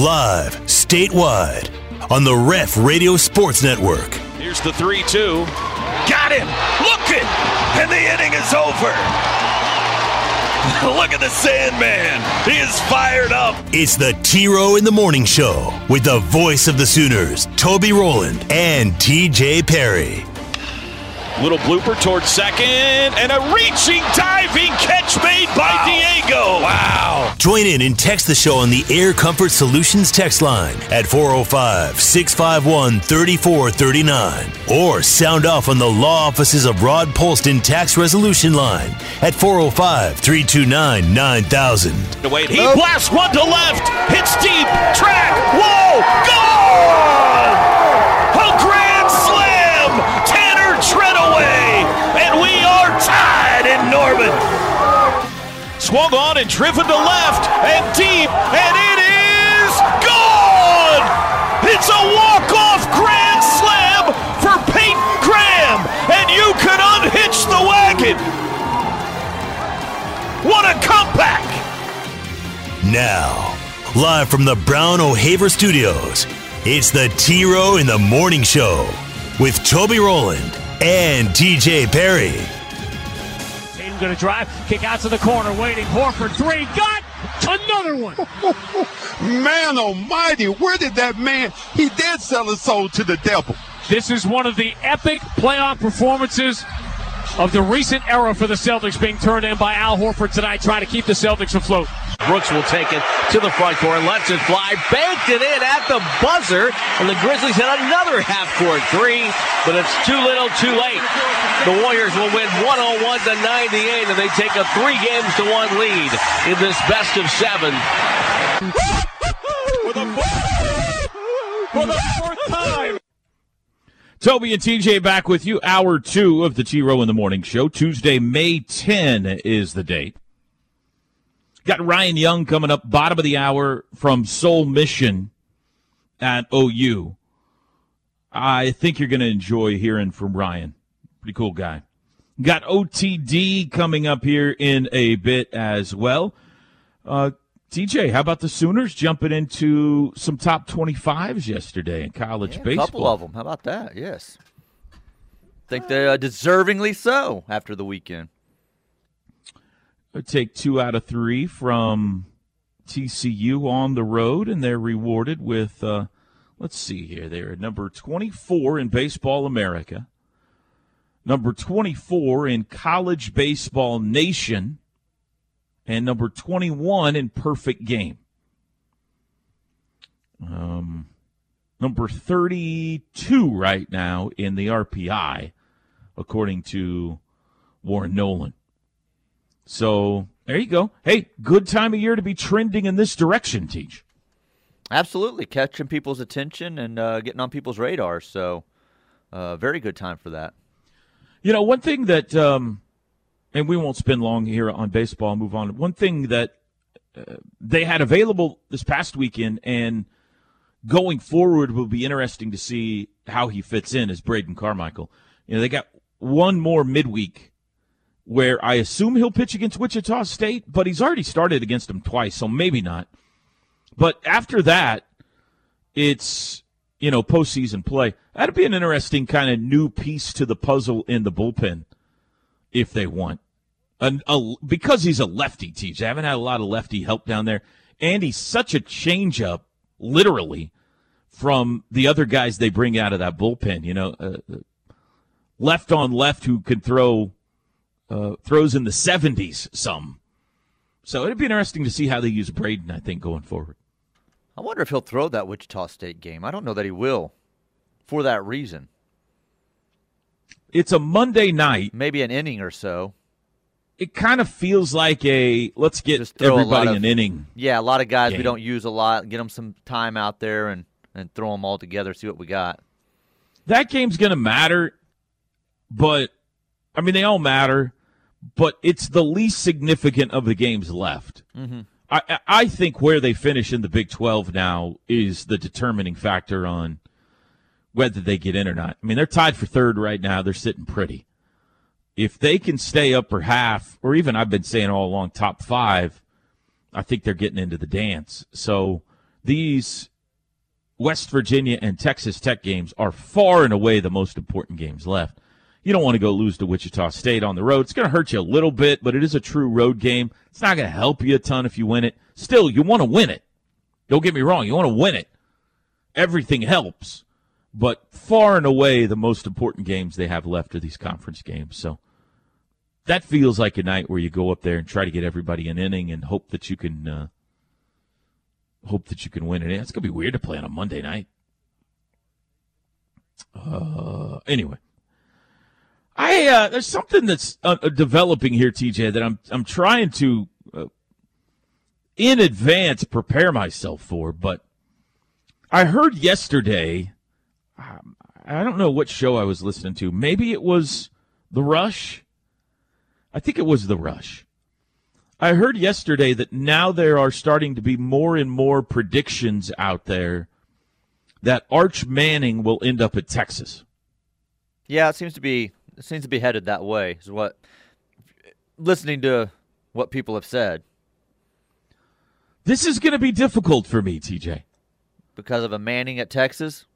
Live, statewide, on the Ref Radio Sports Network. Here's the 3 2. Got him! Looking! And the inning is over! Look at the Sandman! He is fired up! It's the T Row in the Morning Show with the voice of the Sooners, Toby Rowland and TJ Perry. Little blooper towards second, and a reaching, diving catch made by Wow. Diego. Wow! Join in and text the show on the Air Comfort Solutions text line at 405 651 3439 or sound off on the law offices of Rod Polston Tax Resolution line at 405 329 9000. Wait, he blasts one to left, hits deep, track, whoa, gone! A grand slam! Tanner Treadaway, and we are tied in Norman. Swung on and driven to left and deep, and it is gone! It's a walk-off grand slam for Peyton Graham, and you can unhitch the wagon. What a comeback! Now, live from the Brown O'Haver Studios, it's the T Row in the Morning Show with Toby Rowland and TJ Perry. Going to drive, kick out to the corner, waiting. Horford three, got another one. Man almighty, where did that man? He did sell his soul to the devil. This is one of the epic playoff performances of the recent era for the Celtics, being turned in by Al Horford tonight, trying to keep the Celtics afloat. Brooks will take it to the front court, lets it fly, banked it in at the buzzer, and the Grizzlies had another half court three, but it's too little, too late. The Warriors will win 101 to 98, and they take a three games to one lead in this best of seven. For the fourth time. Toby and TJ back with you. Hour two of the T Row in the Morning Show. Tuesday, May 10 is the date. Got Ryan Young coming up, bottom of the hour from Soul Mission at OU. I think you're going to enjoy hearing from Ryan. Pretty cool guy. Got OTD coming up here in a bit as well. Uh, TJ, how about the Sooners jumping into some top 25s yesterday in college Yeah, a baseball? couple of them. How about that? Yes. think they are deservingly so after the weekend. Take two out of three from TCU on the road, and they're rewarded with, uh, let's see here, they're number 24 in Baseball America, number 24 in College Baseball Nation, and number 21 in Perfect Game. Um, number 32 right now in the RPI, according to Warren Nolan. So there you go. Hey, good time of year to be trending in this direction, Teach. Absolutely, catching people's attention and uh, getting on people's radar. So, uh, very good time for that. You know, one thing that, um, and we won't spend long here on baseball. Move on. One thing that uh, they had available this past weekend, and going forward will be interesting to see how he fits in as Braden Carmichael. You know, they got one more midweek where I assume he'll pitch against Wichita State, but he's already started against them twice, so maybe not. But after that, it's you know postseason play. That'd be an interesting kind of new piece to the puzzle in the bullpen if they want. An, a, because he's a lefty, teach. They haven't had a lot of lefty help down there, and he's such a changeup, literally, from the other guys they bring out of that bullpen. You know, uh, left on left who can throw uh, throws in the seventies some. So it'd be interesting to see how they use Braden. I think going forward. I wonder if he'll throw that Wichita State game. I don't know that he will, for that reason. It's a Monday night. Maybe an inning or so. It kind of feels like a let's get Just throw a lot everybody of- an inning. Yeah, a lot of guys we don't use a lot. Get them some time out there and and throw them all together. See what we got. That game's going to matter, but I mean they all matter, but it's the least significant of the games left. Mm-hmm. I, I- I think where they finish in the Big 12 now is the determining factor on whether they get in or not. I mean, they're tied for third right now. They're sitting pretty. If they can stay upper half, or even I've been saying all along top five, I think they're getting into the dance. So these West Virginia and Texas Tech games are far and away the most important games left. You don't want to go lose to Wichita State on the road. It's going to hurt you a little bit, but it is a true road game. It's not going to help you a ton if you win it. Still, you want to win it. Don't get me wrong. You want to win it. Everything helps. But far and away, the most important games they have left are these conference games. So that feels like a night where you go up there and try to get everybody an inning and hope that you can uh, hope that you can win it. It's gonna be weird to play on a Monday night. Uh, anyway, I uh, there's something that's uh, developing here, TJ, that I'm I'm trying to uh, in advance prepare myself for, but I heard yesterday. Um, I don't know what show I was listening to. Maybe it was The Rush. I think it was The Rush. I heard yesterday that now there are starting to be more and more predictions out there that Arch Manning will end up at Texas. Yeah, it seems to be it seems to be headed that way. Is what listening to what people have said. This is going to be difficult for me, TJ. Because of a Manning at Texas?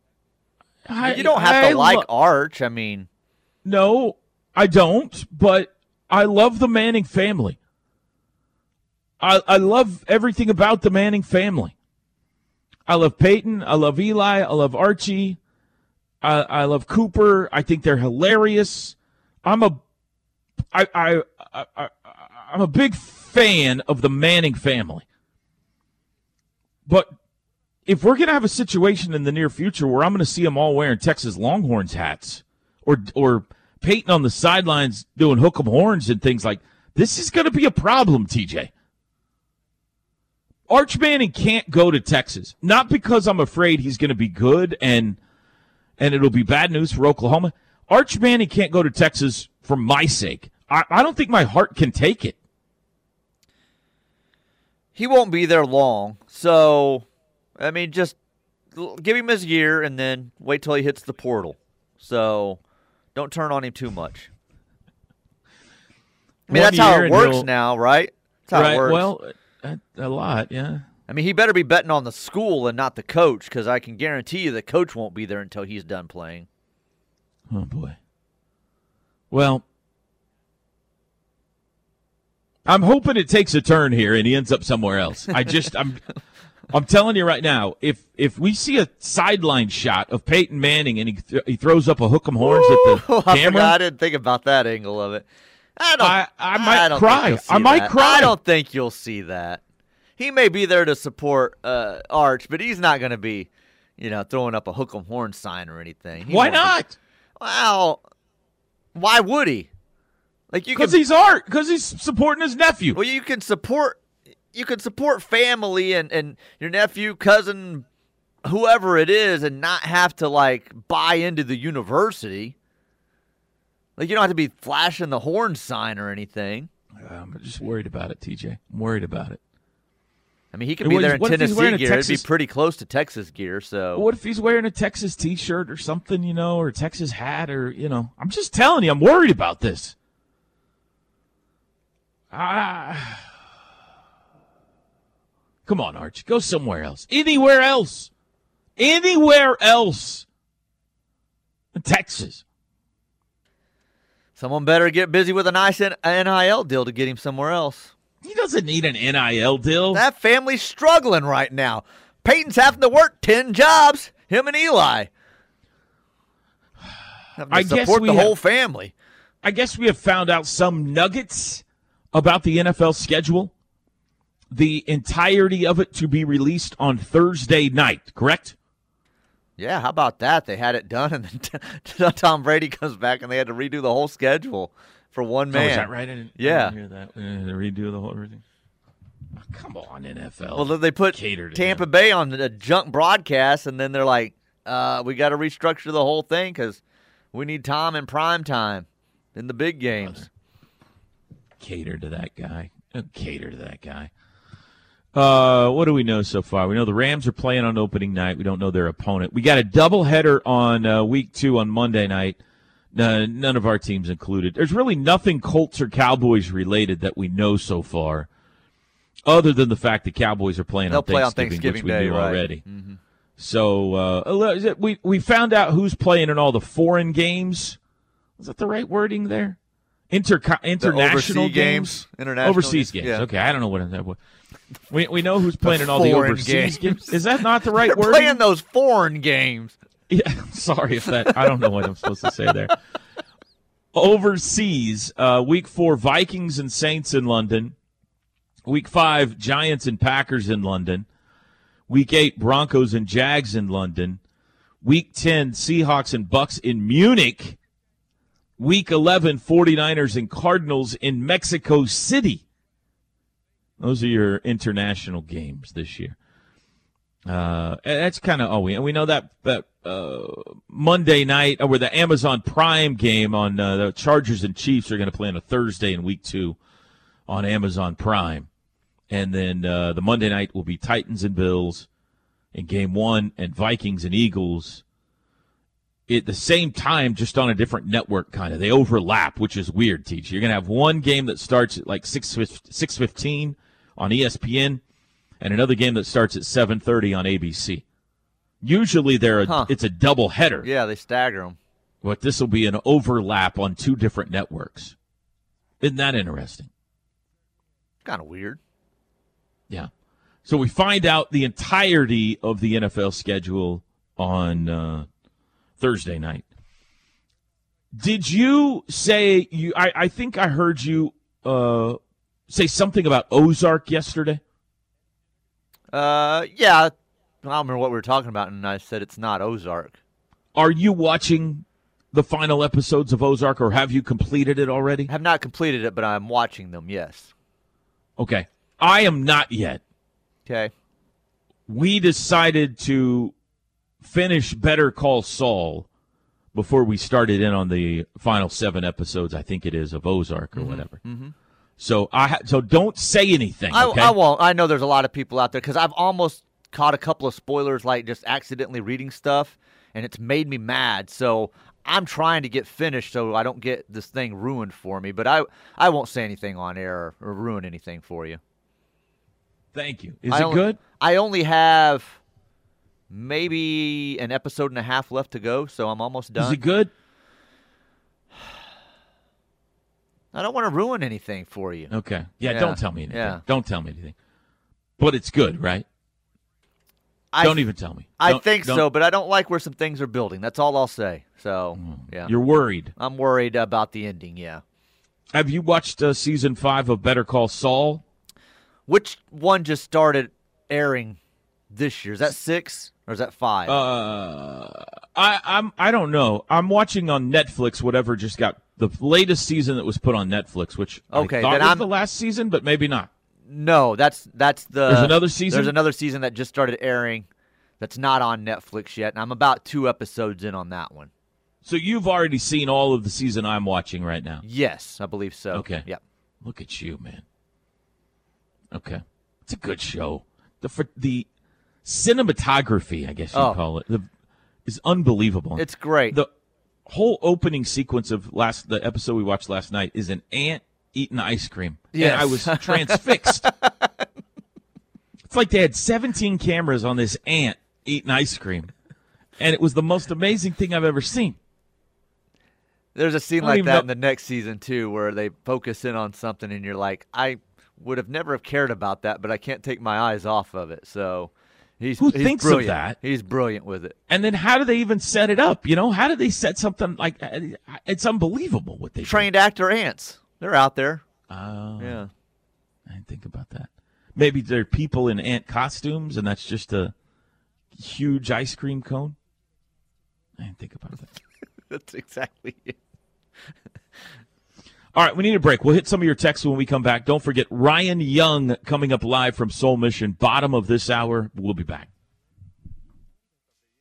I, you don't have I to like lo- Arch. I mean, No, I don't, but I love the Manning family. I, I love everything about the Manning family. I love Peyton. I love Eli. I love Archie. I, I love Cooper. I think they're hilarious. I'm a, I, I, I, I, I'm a big fan of the Manning family. But if we're going to have a situation in the near future where I'm going to see them all wearing Texas Longhorns hats or or Peyton on the sidelines doing hook 'em horns and things like this is going to be a problem, TJ. Arch Manning can't go to Texas, not because I'm afraid he's going to be good and and it'll be bad news for Oklahoma. Arch Manning can't go to Texas for my sake. I, I don't think my heart can take it. he won't be there long. So, I mean, just give him his year and then wait till he hits the portal. So, don't turn on him too much. I mean, One that's how it works now, right? That's how right. it works. Well, a, a lot, yeah. I mean, he better be betting on the school and not the coach because I can guarantee you the coach won't be there until he's done playing. Oh boy. Well, I'm hoping it takes a turn here and he ends up somewhere else. I just I'm I'm telling you right now, if if we see a sideline shot of Peyton Manning and he th- he throws up a hook 'em horns at the I camera, forgot. I didn't think about that angle of it. I don't. I- I might don't cry. think you'll see I might that. cry. I don't think you'll see that. He may be there to support uh, Arch, but he's not going to be, you know, throwing up a hook 'em horn sign or anything. He why won't be- Well, why would he? Like you. Because he's art. Because he's supporting his nephew. well, you can support. You can support family and and your nephew, cousin, whoever it is, and not have to like buy into the university. Like you don't have to be flashing the horn sign or anything. I'm just worried about it, TJ. I'm worried about it. I mean, he could be what there in what if he's Tennessee gear. It'd be pretty close to Texas gear. So What if he's wearing a Texas T-shirt or something, you know, or a Texas hat, or you know? I'm just telling you, I'm worried about this. Ah, come on, Arch, go somewhere else, anywhere else, anywhere else. Texas. someone better get busy with a nice NIL deal to get him somewhere else. He doesn't need an NIL deal. That family's struggling right now. Peyton's having to work ten jobs. Him and Eli. I guess support we the have- whole family. I guess we have found out some nuggets about the NFL schedule. The entirety of it to be released on Thursday night, correct? Yeah, how about that? They had it done, and then Tom Brady comes back, and they had to redo the whole schedule for one man. Oh, is that right? I didn't, I Yeah. didn't hear that. Uh, redo the whole everything. Oh, come on, NFL. Well, they put Cater to Tampa. Bay on a junk broadcast, and then they're like, uh, "We got to restructure the whole thing because we need Tom in prime time in the big games." cater to that guy. Uh, Cater to that guy. Uh, what do we know so far? We know the Rams are playing on opening night. We don't know their opponent. We got a doubleheader on uh, week two on Monday night. Uh, none of our teams included. There's really nothing Colts or Cowboys related that we know so far. other than the fact the Cowboys are playing They'll on play on Thanksgiving, Thanksgiving which we Day, knew right. already. Mm-hmm. So uh, we we we found out who's playing in all the foreign games. Is that the right wording there? Inter international overseas games? International overseas games? games. Yeah. Okay, I don't know what that was. We we know who's playing in all the overseas games. games. Is that not the right They're wording? playing those foreign games. Yeah, sorry if that. I don't know what I'm supposed to say there. Overseas, uh, week four, Vikings and Saints in London. Week five, Giants and Packers in London. Week eight, Broncos and Jags in London. Week 10, Seahawks and Bucs in Munich. Week 11, 49ers and Cardinals in Mexico City. Those are your international games this year. Uh, that's kind of oh, we and we know that that uh, Monday night or the Amazon Prime game on uh, the Chargers and Chiefs are going to play on a Thursday in Week Two on Amazon Prime, and then uh, the Monday night will be Titans and Bills in Game One and Vikings and Eagles at the same time, just on a different network. Kind of they overlap, which is weird. Teach you're going to have one game that starts at like six six fifteen on ESPN and another game that starts at 7:30 on ABC. Usually they're a, Huh. it's a double header, Yeah, they stagger them. but this will be an overlap on two different networks. Isn't that interesting? Kind of weird. Yeah. So we find out the entirety of the NFL schedule on uh, Thursday night. Did you say you? I, I think I heard you uh, say something about Ozark yesterday. Uh, yeah. I don't remember what we were talking about, and I said it's not Ozark. Are you watching the final episodes of Ozark, or have you completed it already? I have not completed it, but I'm watching them. Yes. Okay, I am not yet. Okay. We decided to finish Better Call Saul before we started in on the final seven episodes. I think it is of Ozark or whatever. Mm-hmm. So I ha- so don't say anything. I, I won't. I know there's a lot of people out there because I've almost caught a couple of spoilers, like just accidentally reading stuff, and it's made me mad. So I'm trying to get finished so I don't get this thing ruined for me. But I I won't say anything on air or, or ruin anything for you. Thank you. Is I it only- good? I only have maybe an episode and a half left to go, so I'm almost done. Is it good? I don't want to ruin anything for you. Okay. Yeah, Yeah, Don't tell me anything. yeah. Don't tell me anything. But it's good, right? I, don't even tell me. I Don't- think don't- so, but I don't like where some things are building. That's all I'll say. So, yeah. You're worried. I'm worried about the ending, yeah. Have you watched uh, season five of Better Call Saul? Which one just started airing this year? Is that six or is that five? Uh, I I'm I don't know. I'm watching on Netflix whatever just got the latest season that was put on Netflix, which Okay, I thought was I'm- the last season, but maybe not. no, that's that's the. There's another season? There's another season that just started airing. That's not on Netflix yet, and I'm about two episodes in on that one. So you've already seen all of the season I'm watching right now. Yes, I believe so. Okay. Yep. Look at you, man. Okay, it's a good show. The for, the cinematography, I guess you Oh. call it, the, is unbelievable. It's great. the whole opening sequence of last the episode we watched last night is an ant eating ice cream. Yes. And I was transfixed. it's like they had 17 cameras on this ant eating ice cream. And it was the most amazing thing I've ever seen. There's a scene like that know- in the next season too, where they focus in on something, and you're like, I would have never have cared about that, but I can't take my eyes off of it. So he's Who he's thinks of that? He's brilliant with it. And then how do they even set it up? You know, how do they set something like it's unbelievable what they do. Trained actor ants, they're out there. Oh, Yeah. I didn't think about that. Maybe they're people in ant costumes, and that's just a huge ice cream cone. I didn't think about that. That's exactly it. All right, we need a break. We'll hit some of your texts when we come back. Don't forget Ryan Young coming up live from Soul Mission, bottom of this hour. We'll be back.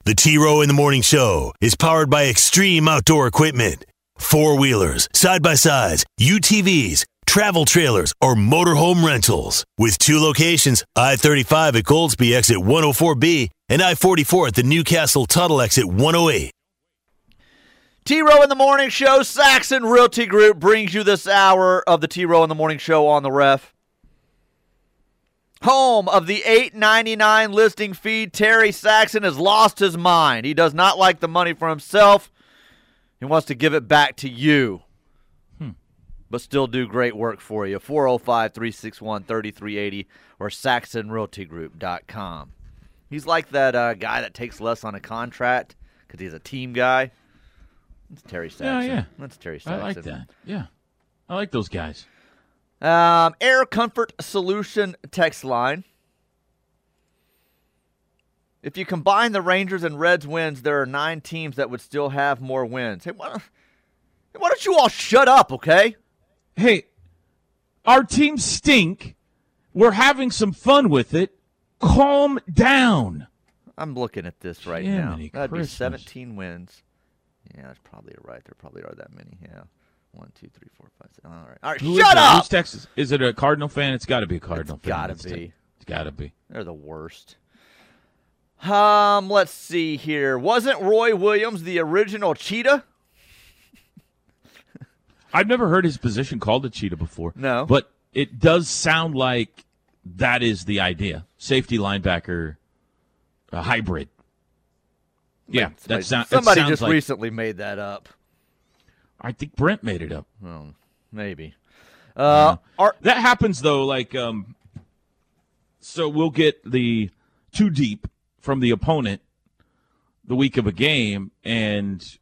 The T Row in the Morning Show is powered by Extreme Outdoor Equipment. Four wheelers, side by sides, UTVs, travel trailers, or motorhome rentals. With two locations I 35 at Goldsby exit 104B and I 44 at the Newcastle Tuttle exit 108. T Row in the Morning Show, Saxon Realty Group brings you this hour of the T Row in the Morning Show on the ref. Home of the 8.99 listing fee, Terry Saxon has lost his mind. He does not like the money for himself. He wants to give it back to you. But still do great work for you. 405 361 3380 or SaxonRealtyGroup.com. He's like that uh, guy that takes less on a contract because he's a team guy. That's Terry Saxon. Yeah, yeah. That's Terry I like that. Yeah. I like those guys. Um, Air Comfort Solution text line. If you combine the Rangers and Reds wins, there are nine teams that would still have more wins. Hey, why don't, why don't you all shut up, okay? Hey, our teams stink. We're having some fun with it. Calm down. I'm looking at this right Jiminy now. That'd Christmas. be 17 wins. Yeah, that's probably right. There probably are that many. Yeah. One, two, three, four, five, six. All right. All right. Who shut up! Who's Texas? Is it a Cardinal fan? It's got to be a Cardinal fan. gotta It's be. It's got to be. They're the worst. Um, let's see here. Wasn't Roy Williams the original cheetah? I've never heard his position called a cheetah before. No. But it does sound like that is the idea. Safety linebacker, a hybrid. Yeah, that, sound, that Somebody sounds just like. recently made that up. I think Brent made it up. Maybe. Uh, Ar- That happens though, like um so we'll get the too deep from the opponent the week of a game and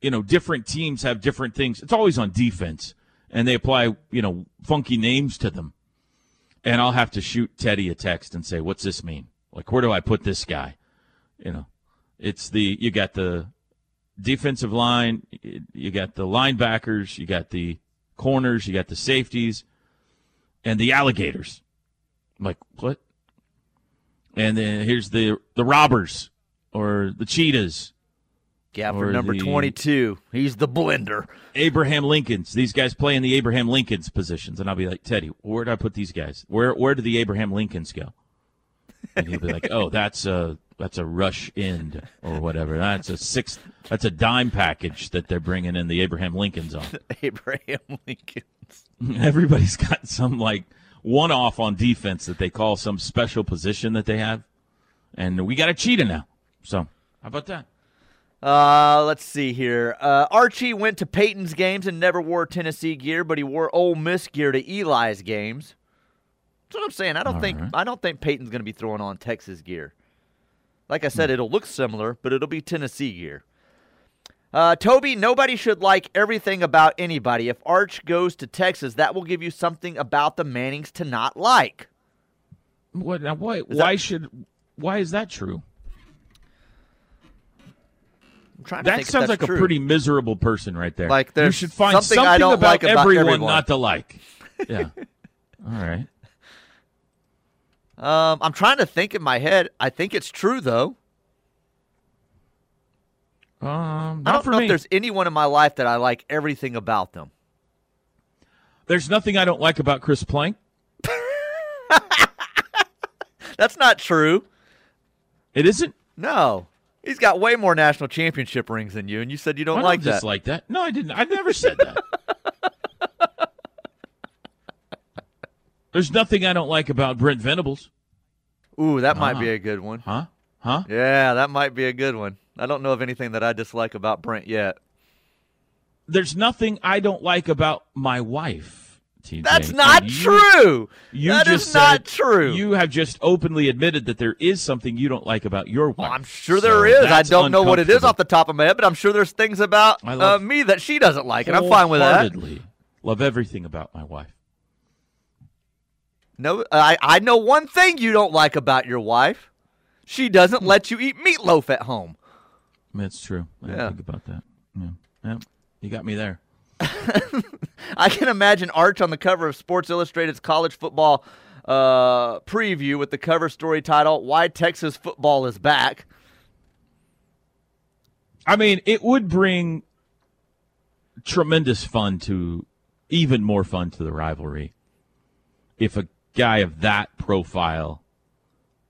you know, different teams have different things. It's always on defense and they apply, you know, funky names to them. And I'll have to shoot Teddy a text and say, "What's this mean? Like where do I put this guy?" You know, it's the you got the defensive line, you got the linebackers, you got the corners, you got the safeties, and the alligators. I'm like what? And then here's the the robbers or the cheetahs, Gafford number the- 22. He's the blender. Abraham Lincolns. These guys play in the Abraham Lincolns positions, and I'll be like Teddy, where did I put these guys? Where where do the Abraham Lincolns go? And he'll be like, oh, that's a that's a rush end or whatever. That's a six. That's a dime package that they're bringing in the Abraham Lincolns on. Abraham Lincoln. Everybody's got some like one off on defense that they call some special position that they have. And we got a cheetah now. So how about that? Uh, let's see here. Uh, Archie went to Peyton's games and never wore Tennessee gear, but he wore Ole Miss gear to Eli's games. That's what I'm saying. I don't All think right. I don't think Peyton's going to be throwing on Texas gear. Like I Hmm. said, it'll look similar, but it'll be Tennessee gear. Uh, Toby, nobody should like everything about anybody. If Arch goes to Texas, that will give you something about the Mannings to not like. What now why why should why is that true? I'm trying to That sounds like a pretty miserable person right there. Like you should find something I don't about like about everyone, everyone. not to like. Yeah. All right. Um, I'm trying to think in my head. I think it's true though. Um, I don't know me. if there's anyone in my life that I like everything about them. There's nothing I don't like about Chris Plank. That's not true. It isn't. No. He's got way more national championship rings than you, and you said you don't I like don't that. dislike that. No, I didn't. I never said that. There's nothing I don't like about Brent Venables. Ooh, that might Ah. be a good one. Huh? Huh? Yeah, that might be a good one. I don't know of anything that I dislike about Brent yet. There's nothing I don't like about my wife. TJ. That's not you- true. You That just is not true. You have just openly admitted that there is something you don't like about your wife. Well, I'm sure So there is. I don't know what it is off the top of my head, but I'm sure there's things about uh, me that she doesn't like, and I'm fine with that. Love everything about my wife. No, I, I know one thing you don't like about your wife. She doesn't Hmm. let you eat meatloaf at home. That's true. I Yeah. think about that. Yeah. yeah. You got me there. I can imagine Arch on the cover of Sports Illustrated's college football uh, preview with the cover story title "Why Texas Football Is Back." I mean, it would bring tremendous fun to, even more fun to the rivalry, if a guy of that profile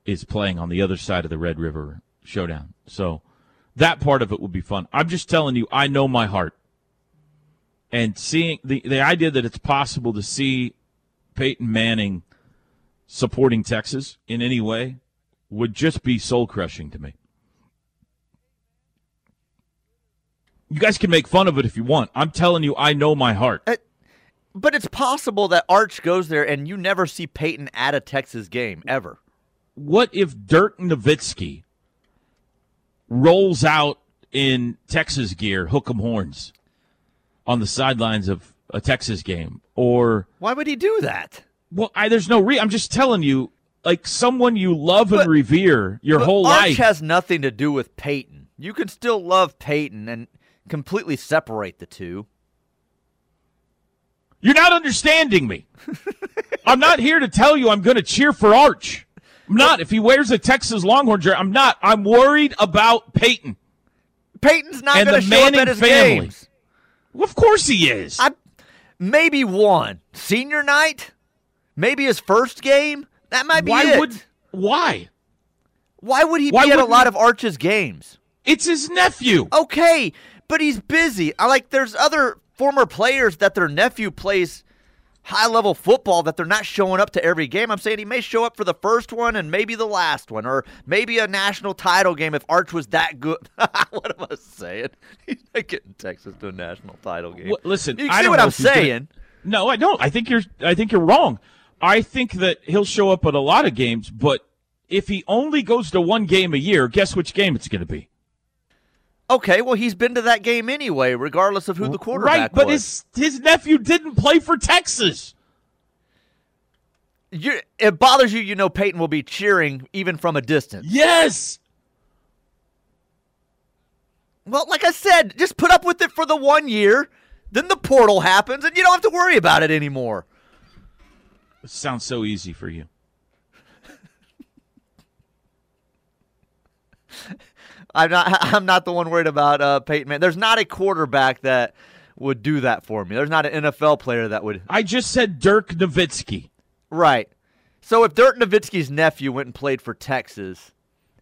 is playing on the other side of the Red River Showdown. So that part of it would be fun. I'm just telling you, I know my heart. And seeing the, the idea that it's possible to see Peyton Manning supporting Texas in any way would just be soul crushing to me. You guys can make fun of it if you want. I'm telling you, I know my heart. Uh, but it's possible that Arch goes there and you never see Peyton at a Texas game ever. What if Dirk Nowitzki rolls out in Texas gear, hook 'em horns, on the sidelines of a Texas game? Or why would he do that? Well, I, there's no re. I'm just telling you, like someone you love and but, revere your whole Arch life Arch has nothing to do with Peyton. You can still love Peyton and completely separate the two. You're not understanding me. I'm not here to tell you I'm going to cheer for Arch. I'm not. If he wears a Texas Longhorn jersey, I'm not. I'm worried about Peyton. Peyton's not going to show Manning up at his family. games. Well, of course he is. I, maybe one senior night, maybe his first game. That might be why it. Would, why? Why would he why be at a lot of Arch's games? It's his nephew. Okay, but he's busy. I like there's other former players that their nephew plays high level football that they're not showing up to every game. I'm saying he may show up for the first one and maybe the last one, or maybe a national title game if Arch was that good. what am I saying? He's not getting Texas to a national title game. Well, listen, you I see what I'm saying? Gonna... No, I don't. I think you're. I think you're wrong. I think that he'll show up at a lot of games, but if he only goes to one game a year, guess which game it's going to be? Okay, well, he's been to that game anyway, regardless of who the quarterback right, but was. his his nephew didn't play for Texas. You're, it bothers you, you know Peyton will be cheering even from a distance. Yes. Well, like I said, just put up with it for the one year. Then the portal happens, and you don't have to worry about it anymore. It sounds so easy for you. I'm not. I'm not the one worried about uh, Peyton Man. There's not a quarterback that would do that for me. There's not an NFL player that would. I just said Dirk Nowitzki. Right. So if Dirk Nowitzki's nephew went and played for Texas,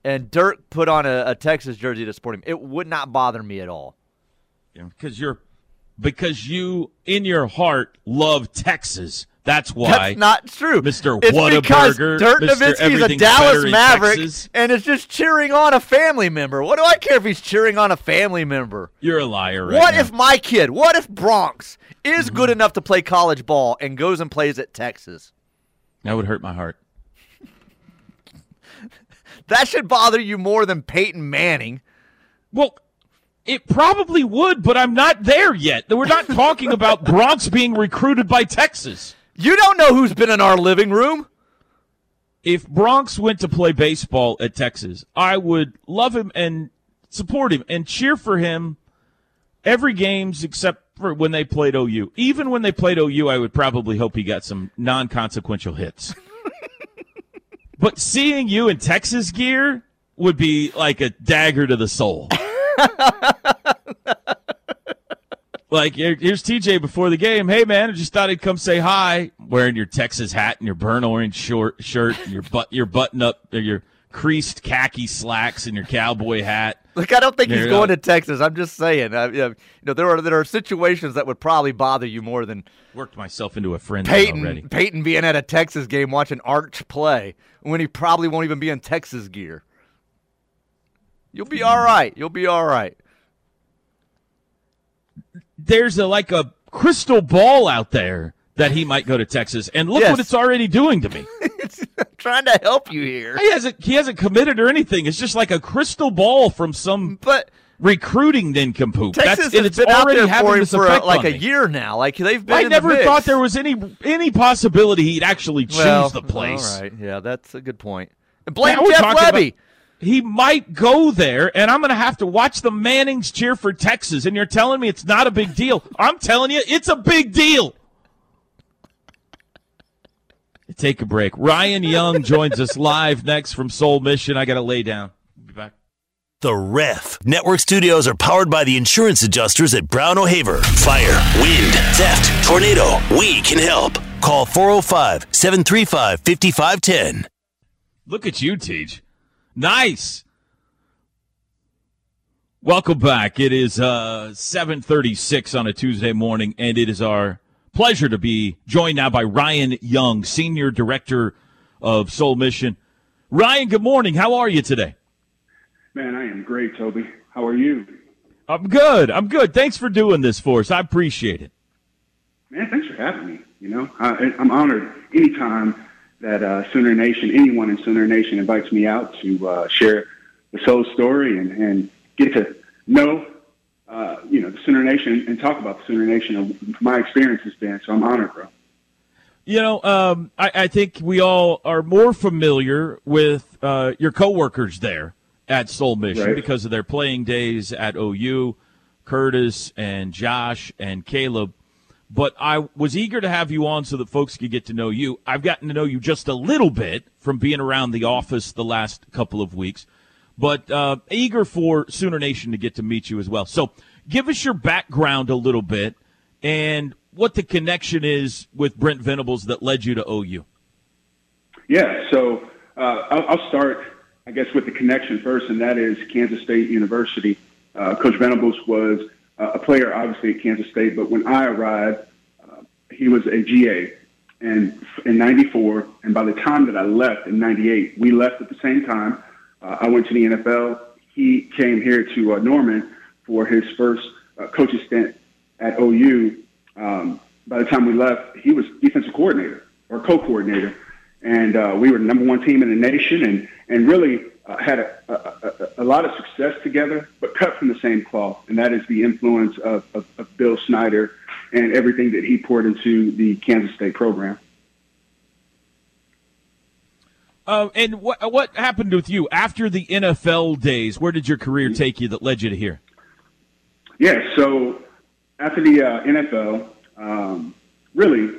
and Dirk put on a, a Texas jersey to support him, it would not bother me at all. Because you're, because you in your heart love Texas. That's why. That's not true. Mr. It's Whataburger. Dirk Nowitzki's a Dallas Maverick and is just cheering on a family member. What do I care if he's cheering on a family member? You're a liar right What now. if my kid, what if Bronx is mm-hmm. good enough to play college ball and goes and plays at Texas? That would hurt my heart. that should bother you more than Peyton Manning. Well, it probably would, but I'm not there yet. We're not talking about Bronx being recruited by Texas. You don't know who's been in our living room. If Bronx went to play baseball at Texas, I would love him and support him and cheer for him every games except for when they played OU. Even when they played OU, I would probably hope he got some non-consequential hits. but seeing you in Texas gear would be like a dagger to the soul. Like here's TJ before the game. Hey man, I just thought he'd come say hi, wearing your Texas hat and your burnt orange short shirt, and your butt your button up, or your creased khaki slacks and your cowboy hat. Look, I don't think he's going to Texas. I'm just saying. Uh, I, you know, there are there are situations that would probably bother you more than worked myself into a friend Peyton already. Peyton being at a Texas game watching Arch play when he probably won't even be in Texas gear. You'll be all right. You'll be all right there's a like a crystal ball out there that he might go to Texas, and look yes. what it's already doing to me. trying to help you here. He hasn't he hasn't committed or anything. It's just like a crystal ball from some but recruiting nincompoop. Texas That's, has been already out there for him for uh, a, like a year now. Like they've been. I never thought there was any any possibility he'd actually choose well, the place. All right, yeah, that's a good point. And blame Jeff Lebby. About, he might go there, and I'm going to have to watch the Mannings cheer for Texas. And you're telling me it's not a big deal. I'm telling you, it's a big deal. Take a break. Ryan Young joins us live next from Soul Mission. I got to lay down. Be back. The Ref. Network studios are powered by the insurance adjusters at Brown O'Haver. Fire, wind, theft, tornado. We can help. Call 405 735 5510. Look at you, Teach. Nice. Welcome back. It is uh, 736 on a Tuesday morning, and it is our pleasure to be joined now by Ryan Young, Senior Director of Soul Mission. Ryan, good morning. How are you today? Man, I am great, Toby. How are you? I'm good. I'm good. Thanks for doing this for us. I appreciate it. Man, thanks for having me. You know, I, I'm honored anytime that uh, Sooner Nation, anyone in Sooner Nation, invites me out to uh, share the soul story and, and get to know, uh, you know, the Sooner Nation and talk about the Sooner Nation and my experience has been. So I'm honored, bro. You know, um, I, I, think we all are more familiar with uh, your coworkers there at Soul Mission right. because of their playing days at OU, Curtis and Josh and Caleb. But I was eager to have you on so that folks could get to know you. I've gotten to know you just a little bit from being around the office the last couple of weeks, but uh, eager for Sooner Nation to get to meet you as well. So give us your background a little bit and what the connection is with Brent Venables that led you to OU. Yeah, so uh, I'll, I'll, start, I guess, with the connection first, and that is Kansas State University. Uh, Coach Venables was uh, a player, obviously, at Kansas State, but when I arrived, uh, he was a GA. And in 94, and by the time that I left in 98, we left at the same time. Uh, I went to the NFL. He came here to uh, Norman for his first coaching stint at OU um, by the time we left, he was defensive coordinator or co-coordinator, and uh, we were the number one team in the nation, and and really uh, had a, a, a, lot of success together, but cut from the same cloth, and that is the influence of, of, of Bill Snyder and everything that he poured into the Kansas State program. Uh, and what what happened with you after the NFL days? Where did your career take you that led you to here? Yeah, so after the uh, NFL, um, really,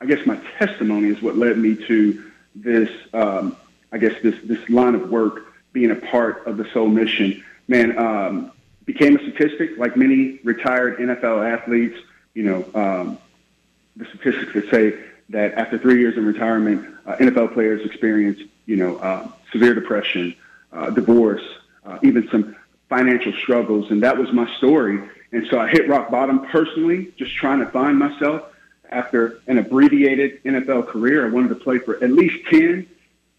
I guess my testimony is what led me to this. Um, I guess this this line of work, being a part of the Soul Mission. Man, um, became a statistic like many retired NFL athletes. You know, um, the statistics that say that after three years of retirement, uh, NFL players experience, you know, uh, severe depression, uh, divorce, uh, even some financial struggles, and that was my story. And so I hit rock bottom personally, just trying to find myself after an abbreviated NFL career. I wanted to play for at least 10,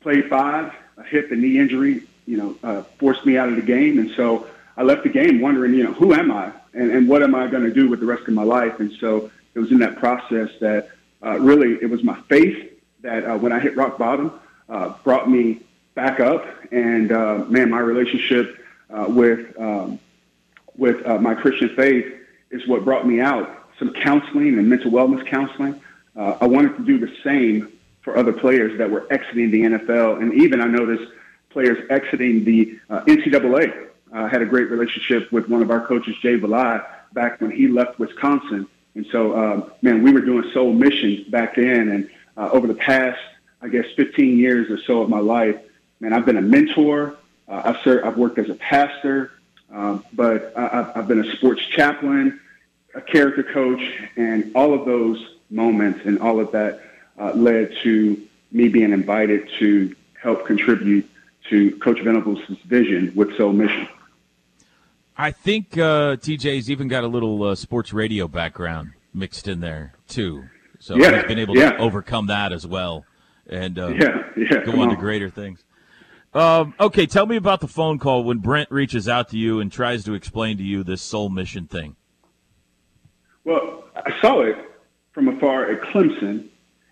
played five, a hip and knee injury, you know, uh, forced me out of the game. And so I left the game wondering, you know, who am I and, and what am I going to do with the rest of my life? And so it was in that process that uh, really it was my faith that uh, when I hit rock bottom uh, brought me back up. And uh, man, my relationship uh, with um, with uh, my Christian faith is what brought me out. Some counseling and mental wellness counseling. Uh, I wanted to do the same for other players that were exiting the NFL, and even I noticed players exiting the uh, NCAA. I had a great relationship with one of our coaches, Jay Valai, back when he left Wisconsin. And so, um, man, we were doing soul missions back then. And uh, over the past, I guess, 15 years or so of my life, man, I've been a mentor. Uh, I've, served, I've worked as a pastor. Um, but I, have been a sports chaplain, a character coach, and all of those moments and all of that uh, led to me being invited to help contribute to Coach Venables' vision with Soul Mission. I think uh, TJ's even got a little uh, sports radio background mixed in there too, so yeah, he's been able yeah. to overcome that as well and uh, yeah, yeah, go on, on to greater things. Um, okay, tell me about the phone call when Brent reaches out to you and tries to explain to you this soul mission thing. Well, I saw it from afar at Clemson,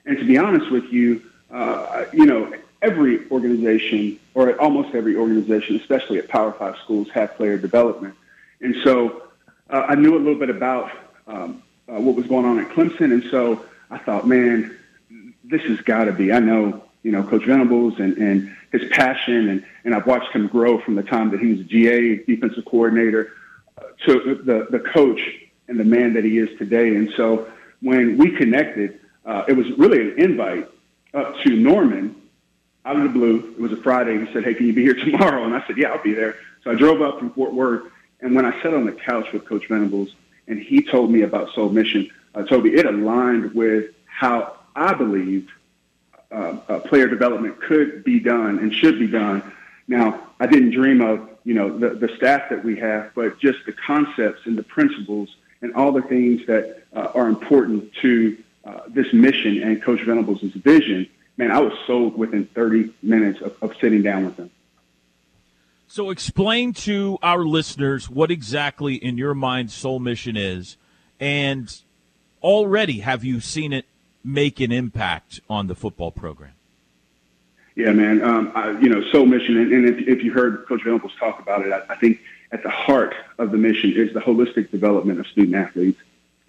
and to be honest with you, uh, you know, every organization, or almost every organization, especially at Power Five schools, have player development, and so uh, I knew a little bit about um, uh, what was going on at Clemson, and so I thought, man, this has got to be. I know you know, Coach Venables and, and his passion. And, and I've watched him grow from the time that he was a GA defensive coordinator uh, to the, the coach and the man that he is today. And so when we connected, uh, it was really an invite up to Norman out of the blue. It was a Friday. He said, Hey, can you be here tomorrow? And I said, Yeah, I'll be there. So I drove up from Fort Worth. And when I sat on the couch with Coach Venables and he told me about Soul Mission, uh, Toby, it aligned with how I believed uh, uh, player development could be done and should be done. Now, I didn't dream of you know the, the staff that we have, but just the concepts and the principles and all the things that uh, are important to uh, this mission and Coach Venables' vision. man, I was sold within 30 minutes of, of sitting down with them. So, explain to our listeners what exactly, in your mind, Soul Mission is, and already have you seen it make an impact on the football program? Yeah, man. Um, I, you know, Soul Mission, and, and if, if, you heard Coach Venables talk about it, I, I think at the heart of the mission is the holistic development of student athletes.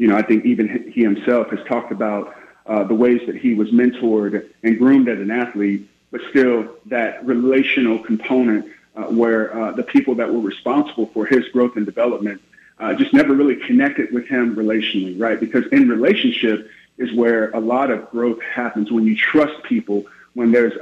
You know, I think even he himself has talked about uh, the ways that he was mentored and groomed as an athlete, but still that relational component uh, where uh, the people that were responsible for his growth and development uh, just never really connected with him relationally, right? Because in relationship is where a lot of growth happens when you trust people, when there's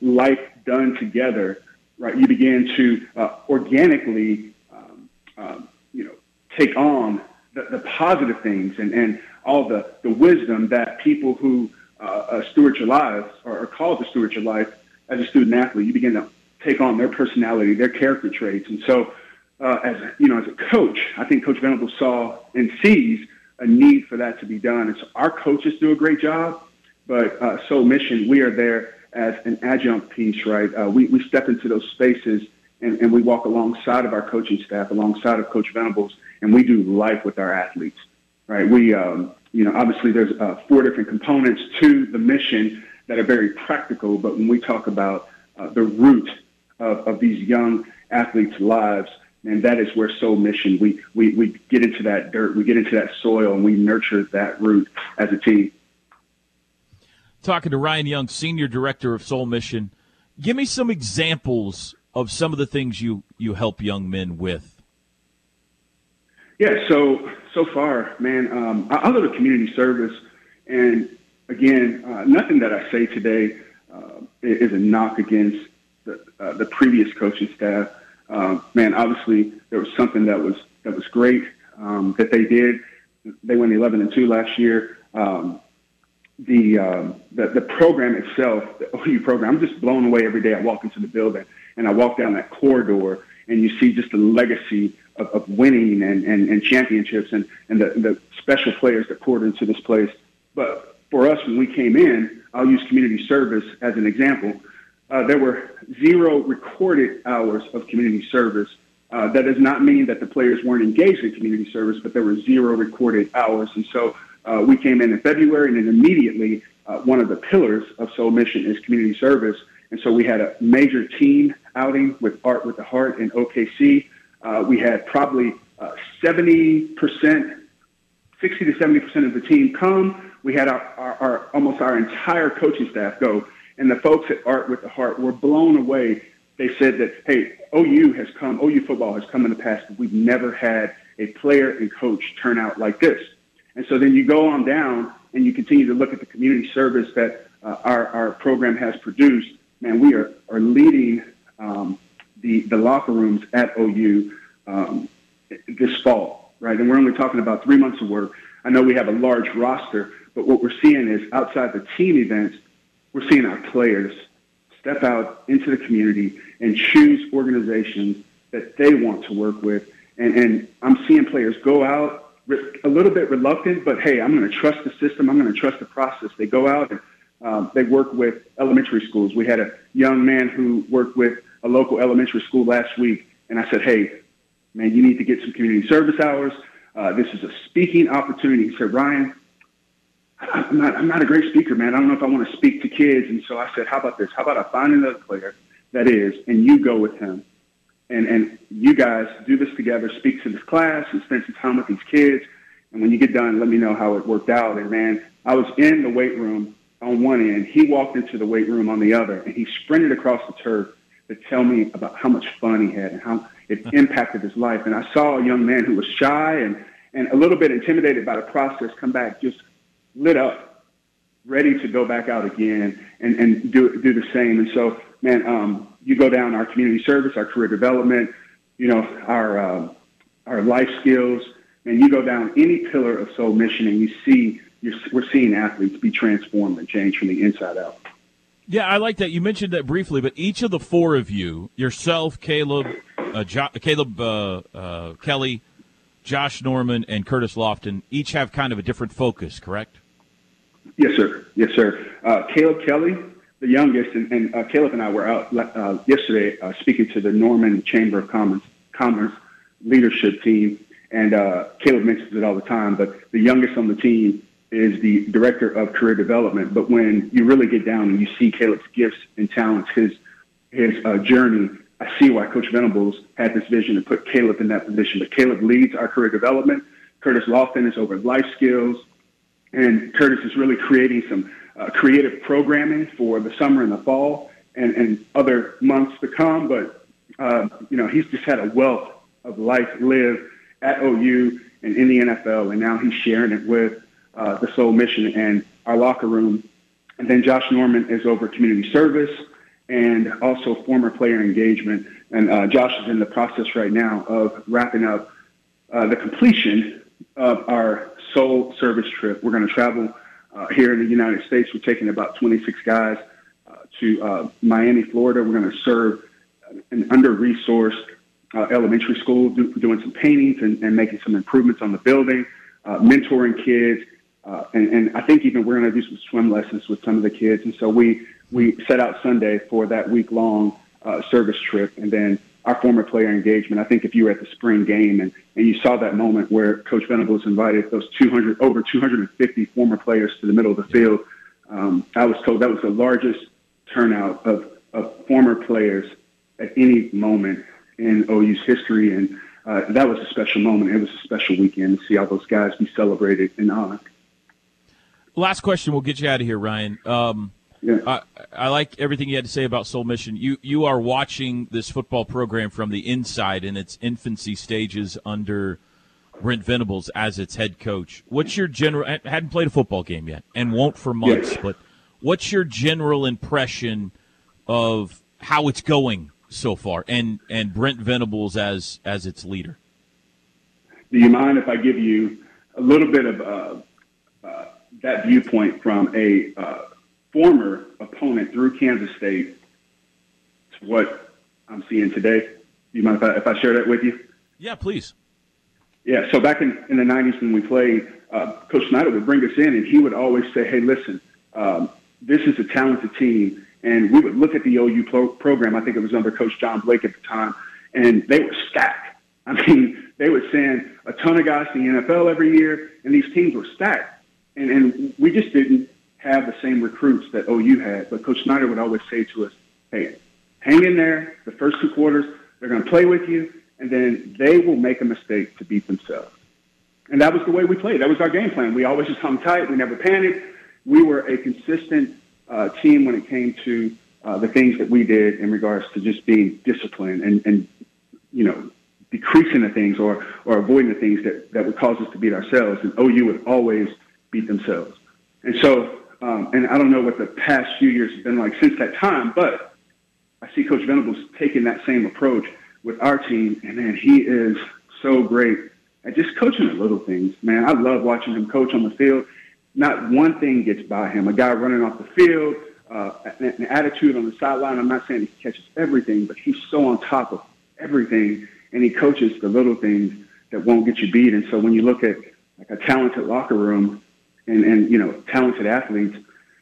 life done together, right? You begin to uh, organically, um, um, you know, take on the, the positive things and, and all the, the wisdom that people who uh, uh, steward your lives or are called to steward your life as a student athlete, you begin to take on their personality, their character traits. And so, uh, as you know, as a coach, I think Coach Venable saw and sees a need for that to be done. And so our coaches do a great job, but uh, Soul Mission, we are there as an adjunct piece, right? Uh, we, we step into those spaces and, and we walk alongside of our coaching staff, alongside of Coach Venables, and we do life with our athletes, right? We, um, you know, obviously there's uh, four different components to the mission that are very practical, but when we talk about uh, the root of, of these young athletes' lives, and that is where soul mission we, we we get into that dirt we get into that soil and we nurture that root as a team talking to ryan young senior director of soul mission give me some examples of some of the things you you help young men with yeah so so far man um, I, go to community service and again uh, nothing that i say today uh, is a knock against the, uh, the previous coaching staff um, man, obviously there was something that was that was great um, that they did. They went 11 and two last year. Um, the, um, the the program itself, the OU program, I'm just blown away every day. I walk into the building and I walk down that corridor, and you see just the legacy of, of winning and, and, and championships and, and the, the special players that poured into this place. But for us, when we came in, I'll use community service as an example. Uh, there were zero recorded hours of community service. Uh, that does not mean that the players weren't engaged in community service, but there were zero recorded hours. And so uh, we came in in February, and then immediately uh, one of the pillars of Soul Mission is community service. And so we had a major team outing with Art with the Heart in OKC. Uh, we had probably 70%, 60 to 70% of the team come. We had our, our, our almost our entire coaching staff go. And the folks at Art with the Heart were blown away. They said that, hey, OU has come, OU football has come in the past. We've never had a player and coach turn out like this. And so then you go on down and you continue to look at the community service that uh, our, our program has produced. Man, we are, are leading um, the, the locker rooms at OU um, this fall, right? And we're only talking about three months of work. I know we have a large roster, but what we're seeing is outside the team events, we're seeing our players step out into the community and choose organizations that they want to work with. And, and I'm seeing players go out a little bit reluctant, but hey, I'm going to trust the system. I'm going to trust the process. They go out and um, they work with elementary schools. We had a young man who worked with a local elementary school last week, and I said, hey, man, you need to get some community service hours. Uh, this is a speaking opportunity. He said, Ryan, I'm not, I'm not a great speaker, man. I don't know if I want to speak to kids. And so I said, how about this? How about I find another player that is, and you go with him. And, and you guys do this together, speak to this class and spend some time with these kids. And when you get done, let me know how it worked out. And man, I was in the weight room on one end. He walked into the weight room on the other, and he sprinted across the turf to tell me about how much fun he had and how it impacted his life. And I saw a young man who was shy and, and a little bit intimidated by the process come back just lit up, ready to go back out again and, and do, do the same. And so, man, um, you go down our community service, our career development, you know, our, uh, our life skills, and you go down any pillar of soul mission and you see, we're seeing athletes be transformed and changed from the inside out. Yeah, I like that. You mentioned that briefly, but each of the four of you, yourself, Caleb, uh, jo- Caleb uh, uh, Kelly, Josh Norman, and Curtis Lofton, each have kind of a different focus, correct? Yes, sir. Yes, sir. Uh, Caleb Kelly the youngest, and, and uh, Caleb and I were out uh, yesterday uh, speaking to the Norman Chamber of Commerce, Commerce leadership team, and uh, Caleb mentions it all the time. But the youngest on the team is the director of career development. But when you really get down and you see Caleb's gifts and talents, his his uh, journey, I see why Coach Venables had this vision to put Caleb in that position. But Caleb leads our career development. Curtis Lofton is over life skills, and Curtis is really creating some uh, creative programming for the summer and the fall and, and other months to come. But uh, you know, he's just had a wealth of life lived at OU and in the NFL, and now he's sharing it with uh, the Soul Mission and our locker room. And then Josh Norman is over community service and also former player engagement. And uh, Josh is in the process right now of wrapping up uh, the completion of our Soul service trip. We're going to travel uh, here in the United States. We're taking about 26 guys uh, to uh, Miami, Florida. We're going to serve an under-resourced uh, elementary school, do, doing some paintings and, and, making some improvements on the building, uh, mentoring kids, uh, and, and, I think even we're going to do some swim lessons with some of the kids. And so we we set out Sunday for that week long service trip, and then our former player engagement. I think if you were at the spring game and, and you saw that moment where Coach Venables invited those 200 over 250 former players to the middle of the field, um, I was told that was the largest turnout of, of former players at any moment in OU's history, and uh, that was a special moment. It was a special weekend to see all those guys be celebrated and honored. Last question, we'll get you out of here, Ryan. Um, yeah. I, I like everything you had to say about Soul Mission. You you are watching this football program from the inside in its infancy stages under Brent Venables as its head coach. What's your general? Hadn't played a football game yet, and won't for months. Yes. But what's your general impression of how it's going so far, and and Brent Venables as as its leader? Do you mind if I give you a little bit of uh, uh, that viewpoint from a uh, former opponent through Kansas State to what I'm seeing today? Do you mind if I, if I share that with you? Yeah, please. Yeah, so back in, in the 90s when we played, uh, Coach Snyder would bring us in and he would always say, hey, listen, um, this is a talented team. And we would look at the OU pro- program. I think it was under Coach John Blake at the time, and they were stacked. I mean, they would send a ton of guys to the NFL every year, and these teams were stacked. And, and we just didn't have the same recruits that OU had. But Coach Snyder would always say to us, hey, hang in there the first two quarters. They're going to play with you, and then they will make a mistake to beat themselves. And that was the way we played. That was our game plan. We always just hung tight. We never panicked. We were a consistent uh, team when it came to uh, the things that we did in regards to just being disciplined and, and you know, decreasing the things or, or avoiding the things that, that would cause us to beat ourselves. And OU would always beat themselves. And so, um, and I don't know what the past few years have been like since that time, but I see Coach Venables taking that same approach with our team. And man, he is so great at just coaching the little things. Man, I love watching him coach on the field. Not one thing gets by him. A guy running off the field, uh, an attitude on the sideline. I'm not saying he catches everything, but he's so on top of everything, and he coaches the little things that won't get you beat. And so when you look at like a talented locker room and, and you know talented athletes,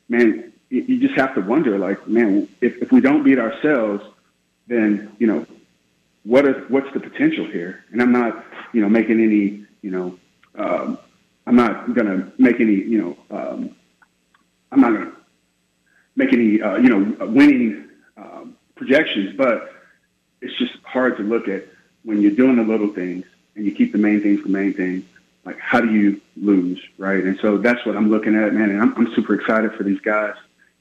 man, you, just have to wonder, like, man, if, if we don't beat ourselves, then you know what is what's the potential here? And I'm not, you know, making any, you know, um, I'm not going to make any, you know, um, I'm not going to make any, uh, you know, winning um, projections, but it's just hard to look at when you're doing the little things and you keep the main things the main thing. Like, how do you lose, right? And so that's what I'm looking at, man. And I'm, I'm super excited for these guys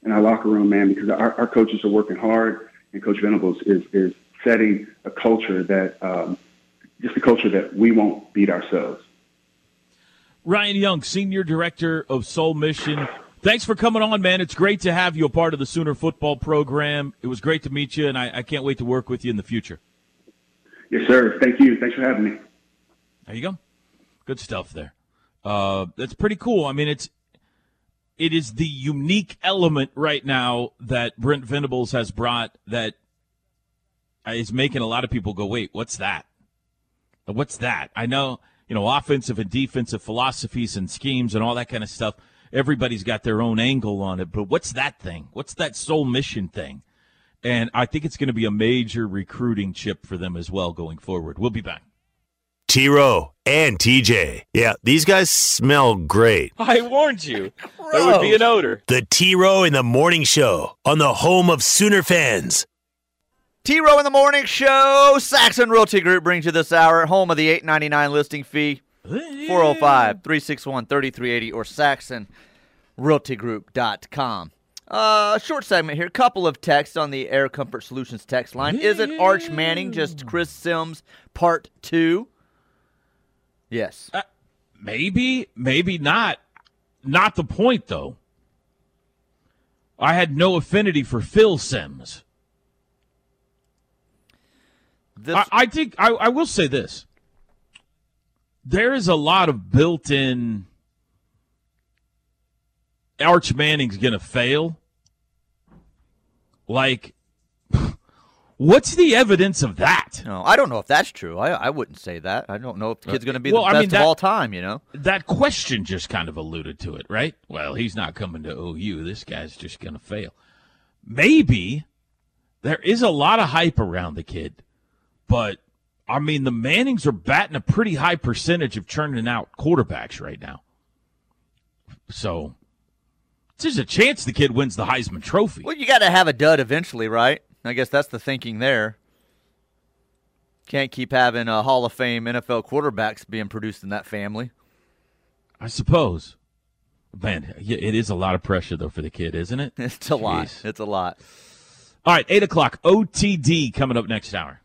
in our locker room, man, because our, our coaches are working hard, and Coach Venables is is setting a culture that um, just a culture that we won't beat ourselves. Ryan Young, Senior Director of Soul Mission. Thanks for coming on, man. It's great to have you a part of the Sooner football program. It was great to meet you, and I, I can't wait to work with you in the future. Yes, sir. Thank you. Thanks for having me. There you go. Good stuff there. Uh, that's pretty cool. I mean, it's it is the unique element right now that Brent Venables has brought that is making a lot of people go, "Wait, what's that? What's that?" I know you know, offensive and defensive philosophies and schemes and all that kind of stuff. everybody's got their own angle on it. But what's that thing? What's that soul mission thing? And I think it's going to be a major recruiting chip for them as well going forward. We'll be back. T Row and TJ. Yeah, these guys smell great. I warned you. There would be an odor. The T Row in the Morning Show on the home of Sooner fans. T Row in the Morning Show. Saxon Realty Group brings you this hour. Home of the eight ninety nine listing fee. 405 361 3380 or saxonrealtygroup.com. Uh, short segment here. Couple of texts on the Air Comfort Solutions text line. Isn't Arch Manning just Chris Simms part two? Yes. Uh, maybe, maybe not. Not the point, though. I had no affinity for Phil Simms. This, I, I think I, I will say this. There is a lot of built-in. Arch Manning's going to fail. Like, what's the evidence of that? no, I don't know if that's true. I, I wouldn't say that. I don't know if the uh, kid's going to be Well, the I best mean, that- of all time, you know? That question just kind of alluded to it, right? Well, he's not coming to OU. This guy's just going to fail. Maybe there is a lot of hype around the kid, but I mean, the Mannings are batting a pretty high percentage of churning out quarterbacks right now. So there's a chance the kid wins the Heisman Trophy. Well, you got to have a dud eventually, right? I guess that's the thinking there. Can't keep having a Hall of Fame NFL quarterbacks being produced in that family. I suppose. Man, it is a lot of pressure though for the kid, isn't it? It's a lot. It's a lot. All right, eight o'clock. OTD coming up next hour.